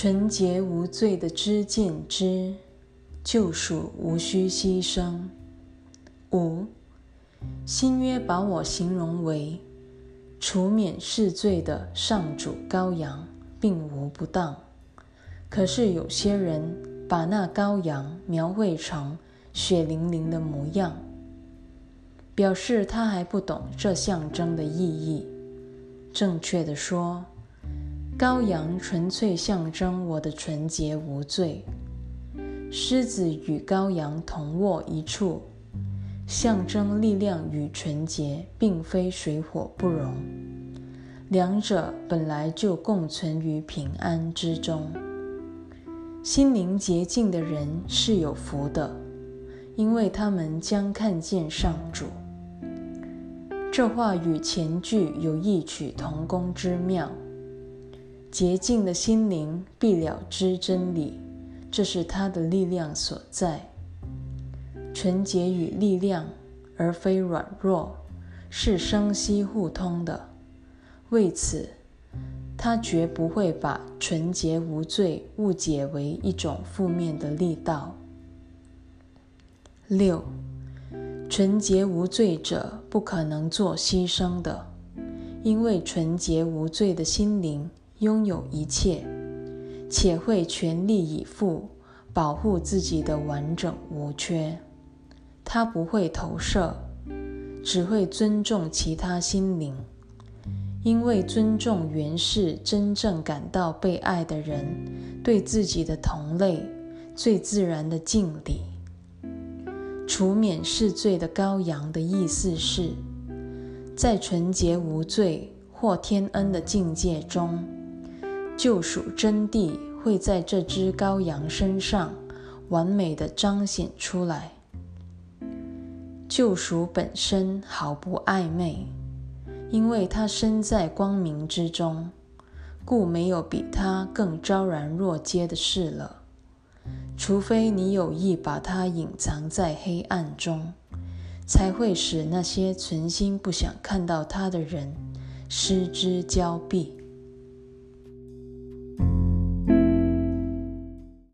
纯洁无罪的知见之救赎，无需牺牲。五新约把我形容为除免世罪的上主羔羊，并无不当。可是有些人把那羔羊描绘成血淋淋的模样，表示他还不懂这象征的意义。正确的说。羔羊纯粹象征我的纯洁无罪，狮子与羔羊同卧一处，象征力量与纯洁，并非水火不容，两者本来就共存于平安之中。心灵洁净的人是有福的，因为他们将看见上主。这话与前句有异曲同工之妙。洁净的心灵必了知真理，这是他的力量所在。纯洁与力量，而非软弱，是生息互通的。为此，他绝不会把纯洁无罪误解为一种负面的力道。六，纯洁无罪者不可能做牺牲的，因为纯洁无罪的心灵。拥有一切，且会全力以赴保护自己的完整无缺。他不会投射，只会尊重其他心灵，因为尊重原是真正感到被爱的人对自己的同类最自然的敬礼。除免世罪的羔羊的意思是，在纯洁无罪或天恩的境界中。救赎真谛会在这只羔羊身上完美的彰显出来。救赎本身毫不暧昧，因为它身在光明之中，故没有比它更昭然若揭的事了。除非你有意把它隐藏在黑暗中，才会使那些存心不想看到它的人失之交臂。